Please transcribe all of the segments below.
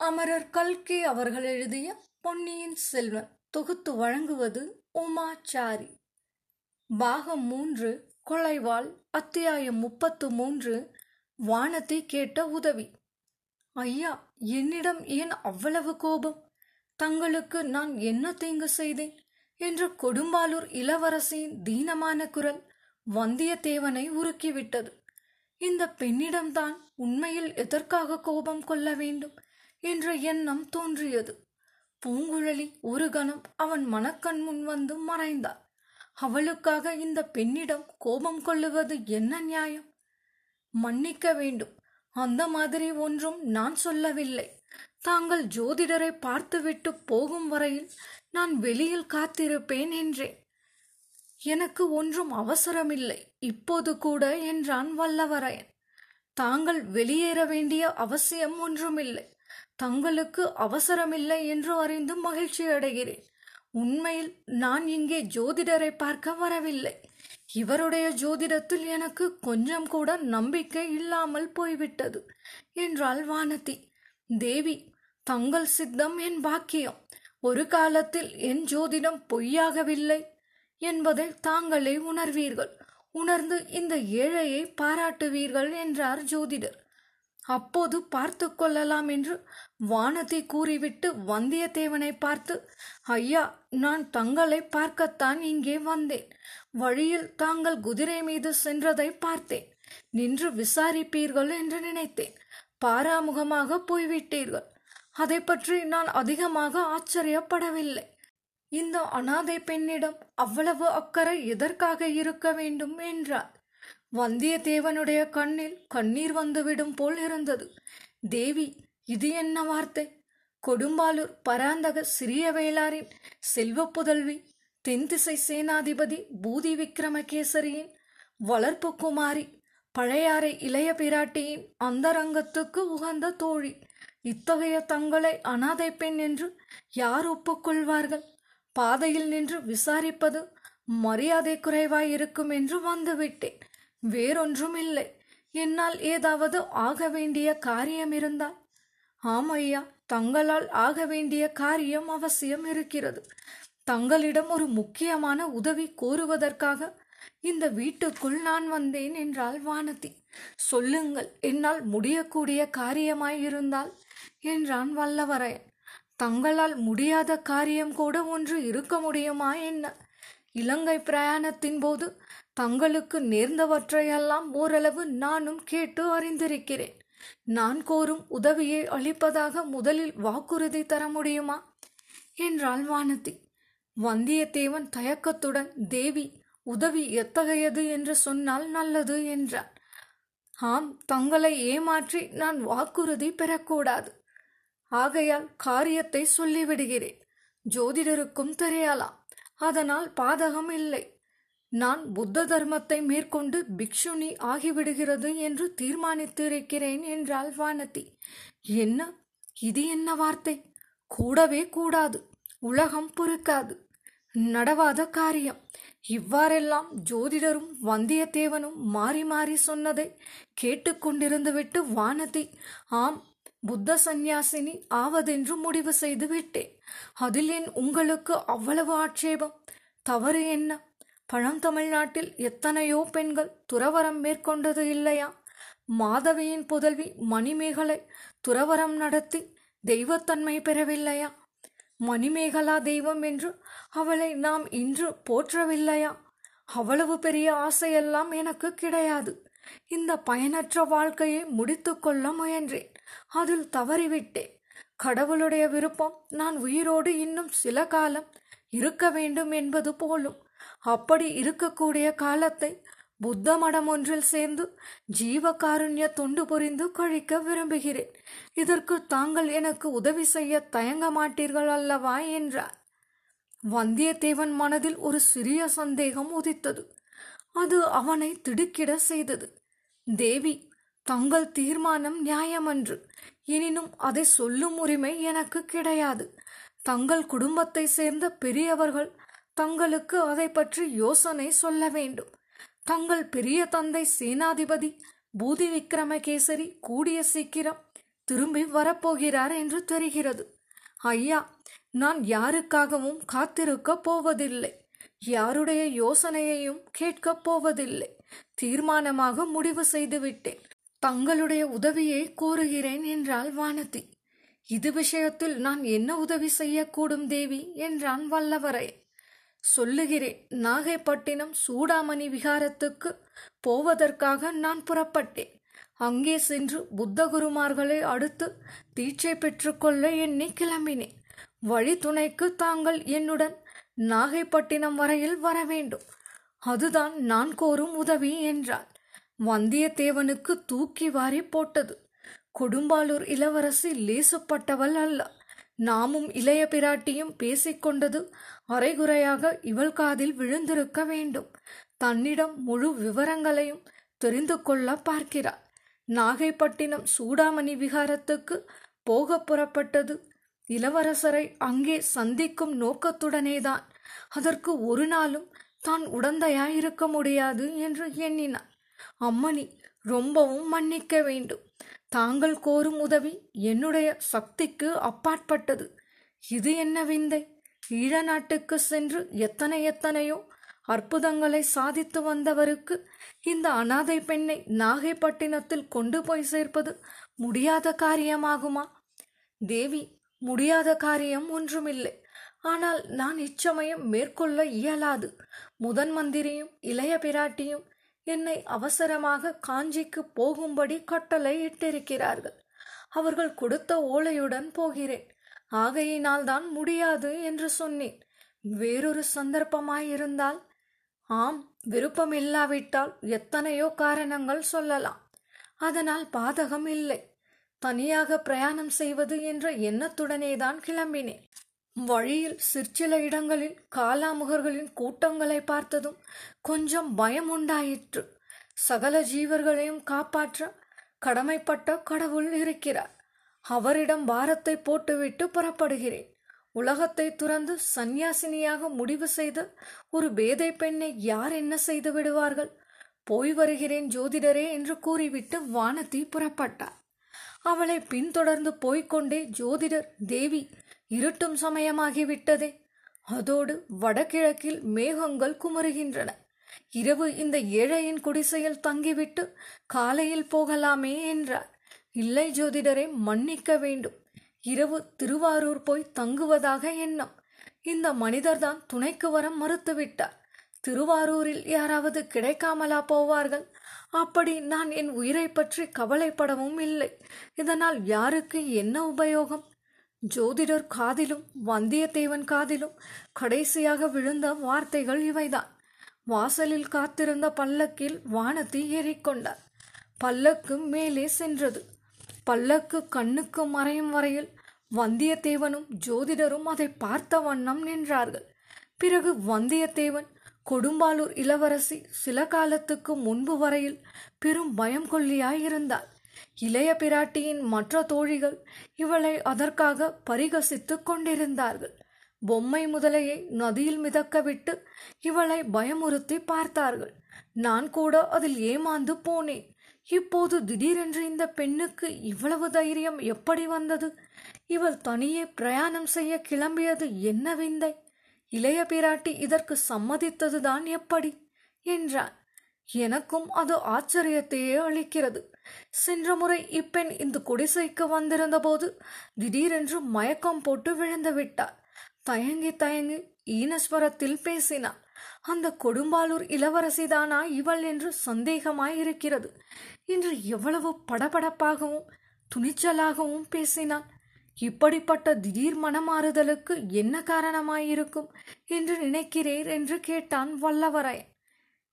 அமரர் கல்கி அவர்கள் எழுதிய பொன்னியின் செல்வன் தொகுத்து வழங்குவது உமாச்சாரி. பாகம் மூன்று கொலைவாள் அத்தியாயம் முப்பத்து மூன்று வானத்தை கேட்ட உதவி. ஐயா என்னிடம் ஏன் அவ்வளவு கோபம்? தங்களுக்கு நான் என்ன தீங்கு செய்தேன்? என்று கொடும்பாலூர் இளவரசியின் தீனமான குரல் வந்தியத்தேவனை உருக்கிவிட்டது. இந்த பெண்ணிடம்தான் உண்மையில் எதற்காக கோபம் கொள்ள வேண்டும்? என்ற எண்ணம் தோன்றியது. பூங்குழலி ஒரு கணம் அவன் மனக்கண் முன் வந்து மறைந்தாள். அவளுக்காக இந்த பெண்ணிடம் கோபம் கொள்ளுவது என்ன நியாயம்? மன்னிக்க வேண்டும். அந்த மாதிரி ஒன்றும் நான் சொல்லவில்லை. தாங்கள் ஜோதிடரை பார்த்துவிட்டு போகும் வரையில் நான் வெளியில் காத்திருப்பேன் என்றேன். எனக்கு ஒன்றும் அவசரமில்லை. இப்போது கூட என்றான் வல்லவரையன். தாங்கள் வெளியேற வேண்டிய அவசியம் ஒன்றுமில்லை. தங்களுக்கு அவசரமில்லை என்று அறிந்து மகிழ்ச்சி அடைகிறேன். உண்மையில் நான் இங்கே ஜோதிடரை பார்க்க வரவில்லை. இவருடைய ஜோதிடத்தில் எனக்கு கொஞ்சம் கூட நம்பிக்கை இல்லாமல் போய்விட்டது என்றாள் வானதி. தேவி தங்கள் சித்தம் என் பாக்கியம். ஒரு காலத்தில் என் ஜோதிடம் பொய்யாகவில்லை என்பதை தாங்களே உணர்வீர்கள். உணர்ந்து இந்த ஏழையை பாராட்டுவீர்கள் என்றார் ஜோதிடர். அப்போது பார்த்து கொள்ளலாம் என்று வானதி கூறிவிட்டு வந்தியத்தேவனை பார்த்து ஐயா நான் தங்களை பார்க்கத்தான் இங்கே வந்தேன். வழியில் தாங்கள் குதிரை மீது சென்றதை பார்த்தேன். நின்று விசாரிப்பீர்கள் என்று நினைத்தேன். பாராமுகமாக போய்விட்டீர்கள். அதை பற்றி நான் அதிகமாக ஆச்சரியப்படவில்லை. இந்த அனாதை பெண்ணிடம் அவ்வளவு அக்கறை எதற்காக இருக்க வேண்டும்? என்றார். வந்தியத்தேவனுடைய கண்ணில் கண்ணீர் வந்துவிடும் போல் இருந்தது. தேவி இது என்ன வார்த்தை? கொடும்பாலூர் பராந்தக சிறிய வேளாரின் செல்வ புதல்வி தென்திசை சேனாதிபதி பூதி விக்ரமகேசரியின் வளர்ப்பு குமாரி பழையாறை இளைய பிராட்டியின் அந்தரங்கத்துக்கு உகந்த தோழி இத்தகைய தங்களை அனாதை பெண் என்று யார் ஒப்புக்கொள்வார்கள் பாதையில் நின்று விசாரிப்பது மரியாதை குறைவாய் இருக்கும் என்று வந்துவிட்டேன். வேறொன்றும் இல்லை என்னால் ஏதாவது ஆக வேண்டிய காரியம் இருந்தால்? ஆம் ஐயா தங்களால் ஆக வேண்டிய காரியம் அவசியம் இருக்கிறது. தங்களிடம் ஒரு முக்கியமான உதவி கோருவதற்காக இந்த வீட்டுக்குள் நான் வந்தேன் என்றாள் வானதி. சொல்லுங்கள் என்னால் முடியக்கூடிய காரியமாய் இருந்தால் என்றான் வல்லவரையன். தங்களால் முடியாத காரியம் கூட ஒன்று இருக்க முடியுமா என்ன? இலங்கை பிரயாணத்தின் போது தங்களுக்கு நேர்ந்தவற்றையெல்லாம் ஓரளவு நானும் கேட்டு அறிந்திருக்கிறேன். நான் கோரும் உதவியை அளிப்பதாக முதலில் வாக்குறுதி தர முடியுமா? என்றாள் வானதி. வந்தியத்தேவன் தயக்கத்துடன் தேவி உதவி எத்தகையது என்று சொன்னால் நல்லது என்றான். ஆம் தங்களை ஏமாற்றி நான் வாக்குறுதி பெறக்கூடாது. ஆகையால் காரியத்தை சொல்லிவிடுகிறேன். ஜோதிடருக்கும் தெரியலாம். அதனால் பாதகம் இல்லை. நான் புத்த தர்மத்தை மேற்கொண்டு பிக்ஷுனி ஆகிவிடுகிறது என்று தீர்மானித்திருக்கிறேன் என்றாள் வானதி. என்ன? இது என்ன வார்த்தை? கூடவே கூடாது. உலகம் பொறுக்காது. நடவாத காரியம். இவ்வாறெல்லாம் ஜோதிடரும் வந்தியத்தேவனும் மாறி மாறி சொன்னதை கேட்டுக்கொண்டிருந்துவிட்டு வானதி ஆம் புத்த சந்நியாசினி ஆவதென்று முடிவு செய்து விட்டேன் அதில் என் உங்களுக்கு அவ்வளவு ஆட்சேபம். தவறு என்ன? பழந்தமிழ்நாட்டில் எத்தனையோ பெண்கள் துறவரம் மேற்கொண்டது இல்லையா? மாதவியின் புதல்வி மணிமேகலை துறவரம் நடத்தி தெய்வத்தன்மை பெறவில்லையா? மணிமேகலா தெய்வம் என்று அவளை நாம் இன்று போற்றவில்லையா? அவ்வளவு பெரிய ஆசையெல்லாம் எனக்கு கிடையாது. இந்த பயனற்ற வாழ்க்கையை முடித்து கொள்ள முயன்றேன். அதில் தவறிவிட்டேன். கடவுளுடைய விருப்பம் நான் உயிரோடு இன்னும் சில காலம் இருக்க வேண்டும் என்பது போலும் அப்படி இருக்கக்கூடிய காலத்தை புத்த மடம் ஒன்றில் சேர்ந்து ஜீவகாருண்ய தொண்டு புரிந்து கழிக்க விரும்புகிறேன். இதற்கு தாங்கள் எனக்கு உதவி செய்ய தயங்க மாட்டீர்கள் அல்லவா? என்றார். வந்தியத்தேவன் மனதில் ஒரு சிறிய சந்தேகம் உதித்தது. அது அவனை திடுக்கிட செய்தது. தேவி தங்கள் தீர்மானம் நியாயமன்று. எனினும் அதை சொல்லும் உரிமை எனக்கு கிடையாது. தங்கள் குடும்பத்தை சேர்ந்த பெரியவர்கள் தங்களுக்கு அதை பற்றி யோசனை சொல்ல வேண்டும். தங்கள் பெரிய தந்தை சேனாதிபதி பூதி விக்ரமகேசரி கூடிய சீக்கிரம் திரும்பி வரப்போகிறார் என்று தெரிகிறது. ஐயா நான் யாருக்காகவும் காத்திருக்கப் போவதில்லை. யாருடைய யோசனையையும் கேட்கப் போவதில்லை. தீர்மானமாக முடிவு செய்துவிட்டேன். தங்களுடைய உதவியை கோருகிறேன் என்றாள் வானதி. இது விஷயத்தில் நான் என்ன உதவி செய்யக்கூடும் தேவி? என்றான் வல்லவரையன். சொல்லுகிறேன். நாகைப்பட்டினம் சூடாமணி விகாரத்துக்கு போவதற்காக நான் புறப்பட்டேன். அங்கே சென்று புத்தகுருமார்களை அடுத்து தீட்சை பெற்றுக்கொள்ள எண்ணி கிளம்பினேன். வழி துணைக்கு தாங்கள் என்னுடன் நாகைப்பட்டினம் வரையில் வர வேண்டும். அதுதான் நான் கோரும் உதவி என்றார் வந்தியத்தேவனுக்கு தூக்கி வாரி போட்டது. கொடும்பாலூர் இளவரசி லேசுப்பட்டவள் அல்ல. நாமும் இளைய பிராட்டியும் பேசிக்கொண்டது அரைகுறையாக இவள் காதில் விழுந்திருக்க வேண்டும். தன்னிடம் முழு விவரங்களையும் தெரிந்து கொள்ள பார்க்கிறாள் நாகைப்பட்டினம் சூடாமணி விகாரத்துக்கு போக புறப்பட்டது. இளவரசரை அங்கே சந்திக்கும் நோக்கத்துடனேதான். அதற்கு ஒரு நாளும் தான் உடந்தையாயிருக்க முடியாது என்று எண்ணினார் அம்மணி ரொம்பவும் மன்னிக்க வேண்டும். தாங்கள் கோரும் உதவி என்னுடைய சக்திக்கு அப்பாற்பட்டது. இது என்ன விந்தை? ஈழ நாட்டுக்கு சென்று எத்தனை எத்தனையோ அற்புதங்களை சாதித்து வந்தவருக்கு இந்த அனாதை பெண்ணை நாகைப்பட்டினத்தில் கொண்டு போய் சேர்ப்பது முடியாத காரியமாகுமா? தேவி முடியாத காரியம் ஒன்றுமில்லை. ஆனால் நான் இச்சமயம் மேற்கொள்ள இயலாது. முதன் மந்திரியும் இளைய பிராட்டியும் என்னை அவசரமாக காஞ்சிக்கு போகும்படி கட்டளை இட்டிருக்கிறார்கள். அவர்கள் கொடுத்த ஓலையுடன் போகிறேன். ஆகையினால் தான் முடியாது என்று சொன்னேன். வேறொரு சந்தர்ப்பமாயிருந்தால்? ஆம் விருப்பம் இல்லாவிட்டால் எத்தனையோ காரணங்கள் சொல்லலாம். அதனால் பாதகம் இல்லை. தனியாக பிரயாணம் செய்வது என்ற எண்ணத்துடனே தான் கிளம்பினேன். வழியில் சிற்சில இடங்களில் காலாமுகர்களின் கூட்டங்களை பார்த்ததும் கொஞ்சம் பயம் உண்டாயிற்று. சகல ஜீவர்களையும் காப்பாற்ற கடமைப்பட்ட கடவுள் இருக்கிறார். அவரிடம் பாரத்தை போட்டுவிட்டு புறப்படுகிறேன். உலகத்தை துறந்து சந்நியாசினியாக முடிவு செய்த ஒரு பேதை பெண்ணை யார் என்ன செய்து விடுவார்கள்? போய் வருகிறேன் ஜோதிடரே என்று கூறிவிட்டு வானதி புறப்பட்டார். அவளை பின்தொடர்ந்து போய்க்கொண்டே ஜோதிடர் தேவி இருட்டும் சமயமாகிவிட்டதே. அதோடு வடகிழக்கில் மேகங்கள் குமருகின்றன இரவு இந்த ஏழையின் குடிசையில் தங்கிவிட்டு காலையில் போகலாமே என்றார் இல்லை ஜோதிடரை மன்னிக்க வேண்டும். இரவு திருவாரூர் போய் தங்குவதாக எண்ணம். இந்த மனிதர்தான் துணைக்கு வர மறுத்துவிட்டார். திருவாரூரில் யாராவது கிடைக்காமலா போவார்கள்? அப்படி நான் என் உயிரை பற்றி கவலைப்படவும் இல்லை. இதனால் யாருக்கு என்ன உபயோகம்? ஜோதிடர் காதிலும் வந்தியத்தேவன் காதிலும் கடைசியாக விழுந்த வார்த்தைகள் இவைதான். வாசலில் காத்திருந்த பல்லக்கில் வானத்தை ஏறிக்கொண்டார் பல்லக்கு மேலே சென்றது. பல்லக்கு கண்ணுக்கு மறையும் வரையில் வந்தியத்தேவனும் ஜோதிடரும் அதை பார்த்த வண்ணம் நின்றார்கள். பிறகு வந்தியத்தேவன் கொடும்பாலூர் இளவரசி சில காலத்துக்கு முன்பு வரையில் பெரும் பயம் கொள்ளியாயிருந்தாள் இளைய பிராட்டியின் மற்ற தோழிகள் இவளை அதற்காக பரிகசித்துக் கொண்டிருந்தார்கள். பொம்மை முதலையை நதியில் மிதக்க விட்டு இவளை பயமுறுத்தி பார்த்தார்கள். நான் கூட அதில் ஏமாந்து போனேன். இப்போது திடீரென்று இந்த பெண்ணுக்கு இவ்வளவு தைரியம் எப்படி வந்தது? இவள் தனியே பிரயாணம் செய்ய கிளம்பியது என்ன விந்தை? இளைய பிராட்டி இதற்கு சம்மதித்ததுதான் எப்படி? என்றான். எனக்கும் அது ஆச்சரியத்தையே அளிக்கிறது. சென்ற முறை இப்பெண் இந்த குடிசைக்கு வந்திருந்த போது திடீரென்று மயக்கம் போட்டு விழுந்து விட்டார். தயங்கி தயங்கி ஈனஸ்வரத்தில் பேசினாள் அந்த கொடும்பாலூர் இளவரசிதானா இவள் என்று சந்தேகமாயிருக்கிறது. இன்று எவ்வளவு படபடப்பாகவும் துணிச்சலாகவும் பேசினாள். இப்படிப்பட்ட திடீர் மனமாறுதலுக்கு என்ன காரணமாயிருக்கும் என்று நினைக்கிறீர் என்று கேட்டான் வல்லவராயன்.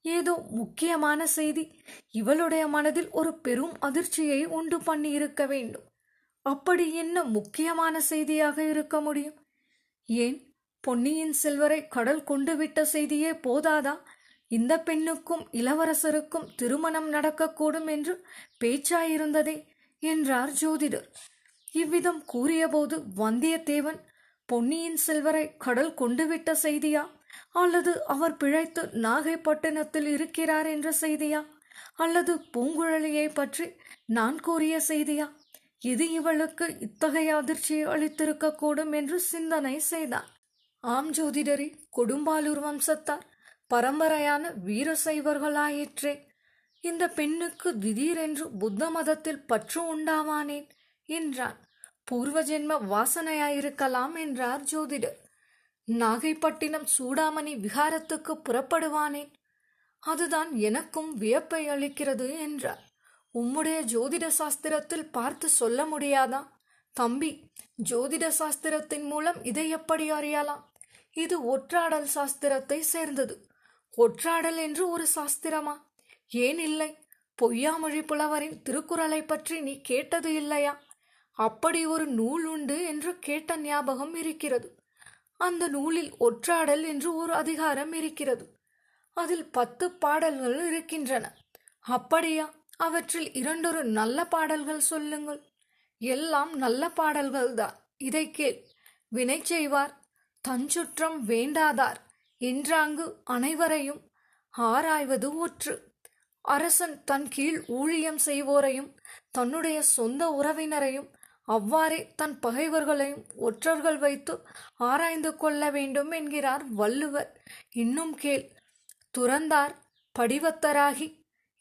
ஏதோ முக்கியமான செய்தி. இவளுடைய மனதில் ஒரு பெரும் அதிர்ச்சியை உண்டு பண்ணி இருக்க வேண்டும். அப்படி என்ன முக்கியமான செய்தியாக இருக்க முடியும்? ஏன்? பொன்னியின் செல்வரை கடல் கொண்டு விட்ட செய்தியே போதாதா? இந்த பெண்ணுக்கும் இளவரசருக்கும் திருமணம் நடக்கக்கூடும் என்று பேச்சாயிருந்ததே என்றார் ஜோதிடர். இவ்விதம் கூறியபோது வந்தியத்தேவன் பொன்னியின் செல்வரை கடல் கொண்டுவிட்ட செய்தியா? அல்லது அவர் பிழைத்து நாகைப்பட்டினத்தில் இருக்கிறார் என்ற செய்தியா? அல்லது பூங்குழலியை பற்றி நான் கூறிய செய்தியா? இது இவளுக்கு இத்தகைய அதிர்ச்சியை அளித்திருக்கக்கூடும் என்று சிந்தனை செய்தான். ஆம் ஜோதிடரே கொடும்பாலூர் வம்சத்தார் பரம்பரையான வீரசைவர்களாயிற்றே இந்த பெண்ணுக்கு திடீரென்று புத்த மதத்தில் பற்று உண்டாவானேன்? என்றான். பூர்வ ஜென்ம வாசனையாயிருக்கலாம் என்றார் ஜோதிடர். நாகைப்பட்டினம் சூடாமணி விகாரத்துக்கு புறப்படுவானேன் அதுதான் எனக்கும் வியப்பை அளிக்கிறது என்றார். உம்முடைய ஜோதிட சாஸ்திரத்தில் பார்த்து சொல்ல முடியாதா? தம்பி ஜோதிட சாஸ்திரத்தின் மூலம் இதை எப்படி அறியலாம்? இது ஒற்றாடல் சாஸ்திரத்தை சேர்ந்தது. ஒற்றாடல் என்று ஒரு சாஸ்திரமா? ஏன் இல்லை? பொய்யாமொழி புலவரின் திருக்குறளை பற்றி நீ கேட்டது இல்லையா? அப்படி ஒரு நூல் உண்டு என்று கேட்ட ஞாபகம் இருக்கிறது. அந்த நூலில் ஒற்றாடல் என்று ஒரு அதிகாரம் இருக்கிறது. அதில் பத்து பாடல்கள் இருக்கின்றன. அப்படியா? அவற்றில் இரண்டொரு நல்ல பாடல்கள் சொல்லுங்கள். எல்லாம் நல்ல பாடல்கள் தான் இதை கேள். வினை செய்வார். தஞ்சுற்றம் வேண்டாதார். என்றாங்கு அனைவரையும் ஆராய்வது ஒற்று. அரசன் தன் கீழ் ஊழியம் செய்வோரையும் தன்னுடைய சொந்த உறவினரையும் அவ்வாறே தன் பகைவர்களையும் ஒற்றர்கள் வைத்து ஆராய்ந்து கொள்ள வேண்டும் என்கிறார் வள்ளுவர். இன்னும் கேள் துறந்தார் படிவத்தராகி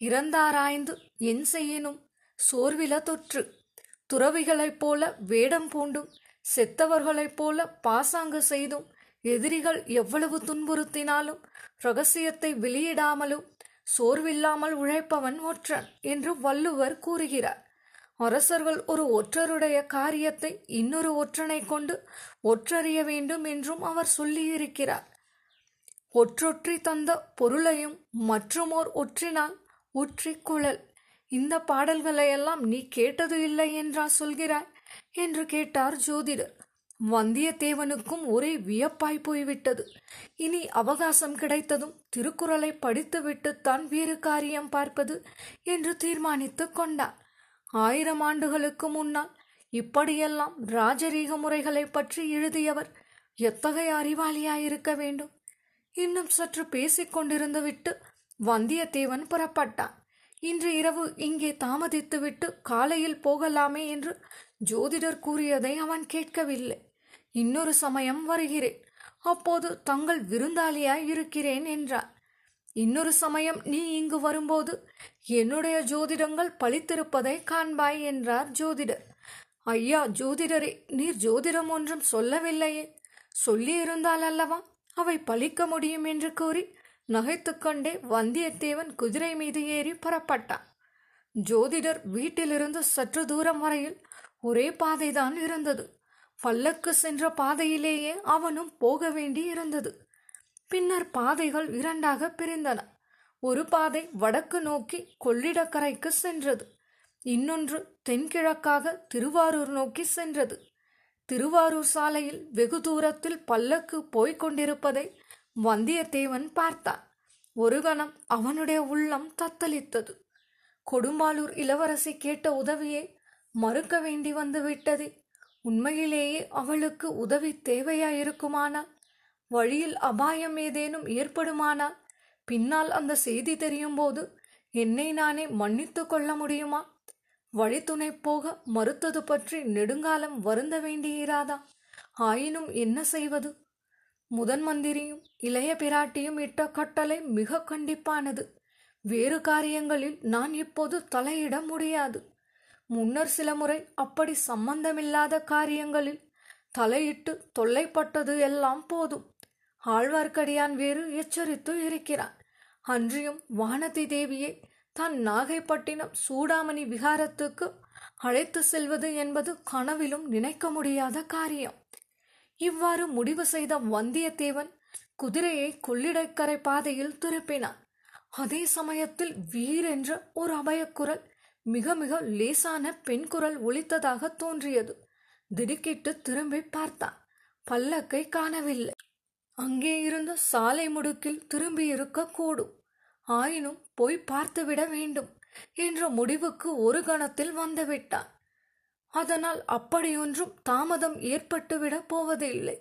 இறந்தாராய்ந்து என் செய்யினும் சோர்வில தொற்று. துறவிகளைப் போல வேடம் பூண்டும் செத்தவர்களைப் போல பாசாங்கு செய்தும் எதிரிகள் எவ்வளவு துன்புறுத்தினாலும் ரகசியத்தை வெளியிடாமலும் சோர்வில்லாமல் உழைப்பவன் ஒற்றன் என்று வள்ளுவர் கூறுகிறார். அரசர்கள் ஒரு ஒற்றருடைய காரியத்தை இன்னொரு ஒற்றனை கொண்டு ஒற்றறிய வேண்டும் என்றும் அவர் சொல்லியிருக்கிறார். ஒற்றொற்றி தந்த பொருளையும் மற்றுமோர் ஒற்றினால் ஒற்றி குழல். இந்த பாடல்களையெல்லாம் நீ கேட்டது இல்லை என்றா சொல்கிறாய்? என்று கேட்டார் ஜோதிடர். வந்தியத்தேவனுக்கும் ஒரே வியப்பாய் போய்விட்டது. இனி அவகாசம் கிடைத்ததும் திருக்குறளை படித்துவிட்டுத்தான் வேறு காரியம் பார்ப்பது என்று தீர்மானித்துக் கொண்டார். ஆயிரம் ஆண்டுகளுக்கு முன்னால் இப்படியெல்லாம் ராஜரீக முறைகளை பற்றி எழுதியவர் எத்தகைய அறிவாளியாயிருக்க வேண்டும்? இன்னும் சற்று பேசிக் கொண்டிருந்து விட்டு வந்தியத்தேவன் புறப்பட்டான். இன்று இரவு இங்கே தாமதித்துவிட்டு காலையில் போகலாமே என்று ஜோதிடர் கூறியதை அவன் கேட்கவில்லை. இன்னொரு சமயம் வருகிறேன். அப்போது தங்கள் விருந்தாளியாய் இருக்கிறேன் என்றார். இன்னொரு சமயம் நீ இங்கு வரும்போது என்னுடைய ஜோதிடங்கள் பழித்திருப்பதை காண்பாய் என்றார் ஜோதிடர். ஐயா ஜோதிடரே நீர் ஜோதிடம் ஒன்றும் சொல்லவில்லையே. சொல்லியிருந்தால் அல்லவா? அவை பழிக்க முடியும் என்று கூறி நகைத்துக்கொண்டே வந்தியத்தேவன் குதிரை மீது ஏறி புறப்பட்டான். ஜோதிடர் வீட்டிலிருந்து சற்று தூரம் வரையில் ஒரே பாதைதான் இருந்தது. பல்லக்கு சென்ற பாதையிலேயே அவனும் போக வேண்டி இருந்தது. பின்னர் பாதைகள் இரண்டாக பிரிந்தன. ஒரு பாதை வடக்கு நோக்கி கொள்ளிடக்கரைக்கு சென்றது. இன்னொன்று தென்கிழக்காக திருவாரூர் நோக்கி சென்றது. திருவாரூர் சாலையில் வெகு தூரத்தில் பல்லக்கு போய்க் கொண்டிருப்பதை வந்தியத்தேவன் பார்த்தான். ஒரு கணம் அவனுடைய உள்ளம் தத்தளித்தது. கொடும்பாலூர் இளவரசி கேட்ட உதவியை மறுக்க வேண்டி வந்துவிட்டது. உண்மையிலேயே அவளுக்கு உதவி தேவையாயிருக்குமானால் வழியில் அபாயம் ஏதேனும் ஏற்படுமானால்? பின்னால் அந்த செய்தி தெரியும் போது என்னை நானே மன்னித்து கொள்ள முடியுமா? வழித்துணை போக மறுத்தது பற்றி நெடுங்காலம் வருந்த வேண்டியிராதா? ஆயினும் என்ன செய்வது? முதன் மந்திரியும் இளைய பிராட்டியும் இட்ட கட்டளை மிக கண்டிப்பானது. வேறு காரியங்களில் நான் இப்போது தலையிட முடியாது. முன்னர் சில முறை அப்படி சம்பந்தமில்லாத காரியங்களில் தலையிட்டு தொல்லைப்பட்டது எல்லாம் போதும். ஆழ்வார்க்கடியான் வேறு எச்சரித்து இருக்கிறான். அன்றியும் வானதி தேவியை தான் நாகைப்பட்டினம் சூடாமணி விகாரத்துக்கு அழைத்து செல்வது என்பது கனவிலும் நினைக்க முடியாத காரியம். இவ்வாறு முடிவு செய்த வந்தியத்தேவன் குதிரையை கொள்ளிடக்கரை பாதையில் திருப்பினான். அதே சமயத்தில் வீரென்ற ஒரு அபயக்குரல் மிக மிக லேசான பெண் குரல் ஒலித்ததாக தோன்றியது. திடுக்கிட்டு திரும்பி பார்த்தான். பல்லக்கை காணவில்லை. அங்கே இருந்த சாலை முடுக்கில் திரும்பியிருக்க கூடும். ஆயினும் போய் பார்த்துவிட வேண்டும் என்ற முடிவுக்கு ஒரு கணத்தில் வந்துவிட்டான். அதனால் அப்படியொன்றும் தாமதம் ஏற்பட்டுவிட போவதில்லை.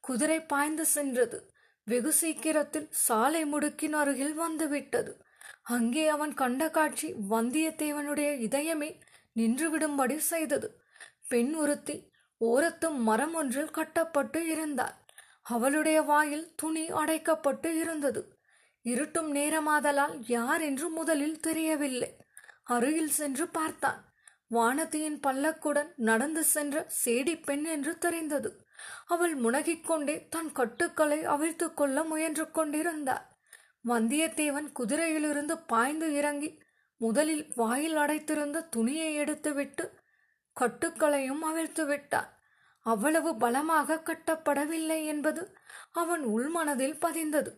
குதிரை பாய்ந்து சென்றது. வெகு சீக்கிரத்தில் சாலை முடுக்கின் அருகில் வந்துவிட்டது அங்கே அவன் கண்ட காட்சி வந்தியத்தேவனுடைய இதயமே நின்றுவிடும்படி செய்தது. பெண் ஒருத்தி ஓரத்து மரம் ஒன்றில் கட்டப்பட்டு இருந்தாள். அவளுடைய வாயில் துணி அடைக்கப்பட்டு இருந்தது. இருட்டும் நேரமாதலால் யார் என்று முதலில் தெரியவில்லை. அருகில் சென்று பார்த்தான். வானதியின் பல்லக்குடன் நடந்து சென்ற சேடி பெண் என்று தெரிந்தது. அவள் முனகிக் கொண்டே தன் கட்டுக்களை அவிழ்த்து கொள்ள முயன்று கொண்டிருந்தாள். வந்தியத்தேவன் குதிரையிலிருந்து பாய்ந்து இறங்கி முதலில் வாயில் அடைத்திருந்த துணியை எடுத்துவிட்டு கட்டுக்களையும் அவிழ்த்து விட்டான் அவ்வளவு பலமாக கட்டப்படவில்லை என்பது அவன் உள்மனதில் பதிந்தது.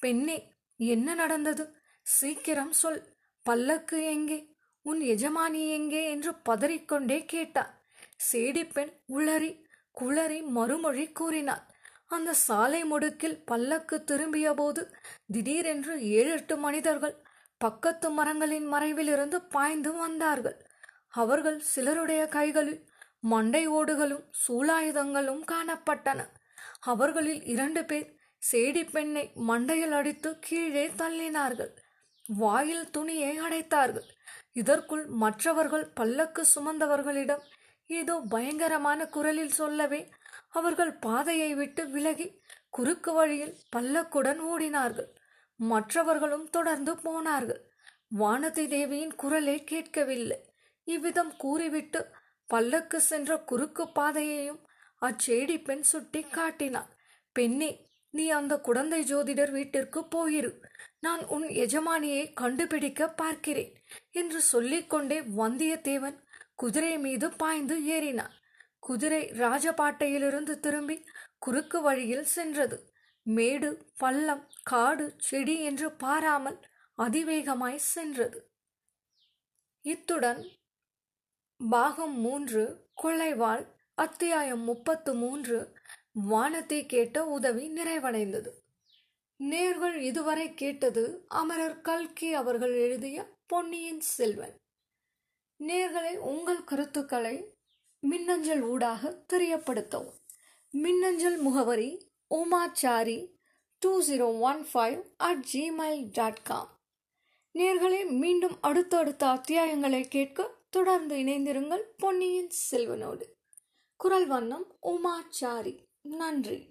பெண்ணே என்ன நடந்தது? சீக்கிரம் சொல். பல்லக்கு எங்கே? உன் எஜமானி எங்கே? என்று பதறிக்கொண்டே கேட்டான். சேடிப்பெண் உளறி குளறி மறுமொழி கூறினாள். அந்த சாலை முடுக்கில் பல்லக்கு திரும்பிய போது திடீரென்று ஏழு எட்டு மனிதர்கள் பக்கத்து மரங்களின் மறைவிலிருந்து பாய்ந்து வந்தார்கள். அவர்கள் சிலருடைய கைகளில் மண்டை ஓடுகளும் சூலாயுதங்களும் காணப்பட்டன. அவர்களில் இரண்டு பேர் சேடி பெண்ணை மண்டையில் அடித்து கீழே தள்ளினார்கள். வாயில் துணியை அடைத்தார்கள். இதற்குள் மற்றவர்கள் பல்லக்கு சுமந்தவர்களிடம் ஏதோ பயங்கரமான குரலில் சொல்லவே அவர்கள் பாதையை விட்டு விலகி குறுக்கு வழியில் பல்லக்குடன் ஓடினார்கள். மற்றவர்களும் தொடர்ந்து போனார்கள். வானதி தேவியின் குரலே கேட்கவில்லை. இவ்விதம் கூறிவிட்டு பல்லக்கு சென்ற குறுக்கு பாதையையும் அச்சேடி பெண் சுட்டி காட்டினாள். பெண்ணே நீ அந்த குழந்தை ஜோதிடர் வீட்டிற்கு போயிரு. நான் உன் எஜமானியை கண்டுபிடிக்க பார்க்கிறேன் என்று சொல்லிக்கொண்டே வந்தியத்தேவன் குதிரை மீது பாய்ந்து ஏறினான். குதிரை ராஜபாட்டையிலிருந்து திரும்பி குறுக்கு வழியில் சென்றது. மேடு பள்ளம் காடு செடி என்று பாராமல் அதிவேகமாய் சென்றது. இத்துடன் பாகம் மூன்று கொள்ளைவாள் அத்தியாயம் முப்பத்து மூன்று வானத்தை கேட்ட உதவி நிறைவடைந்தது. நேர்கள் இதுவரை கேட்டது அமரர் கல்கி அவர்கள் எழுதிய பொன்னியின் செல்வன். நேர்களை உங்கள் கருத்துக்களை மின்னஞ்சல் ஊடாக தெரியப்படுத்தவும். மின்னஞ்சல் முகவரி Umachari two zero one five at Gmail dot com நேர்களை மீண்டும் அடுத்தடுத்த அத்தியாயங்களை கேட்க தொடர்ந்து இணைந்திருங்கள் பொன்னியின் செல்வனோடு. குரல் வண்ணம் உமாச்சாரி. நன்றி.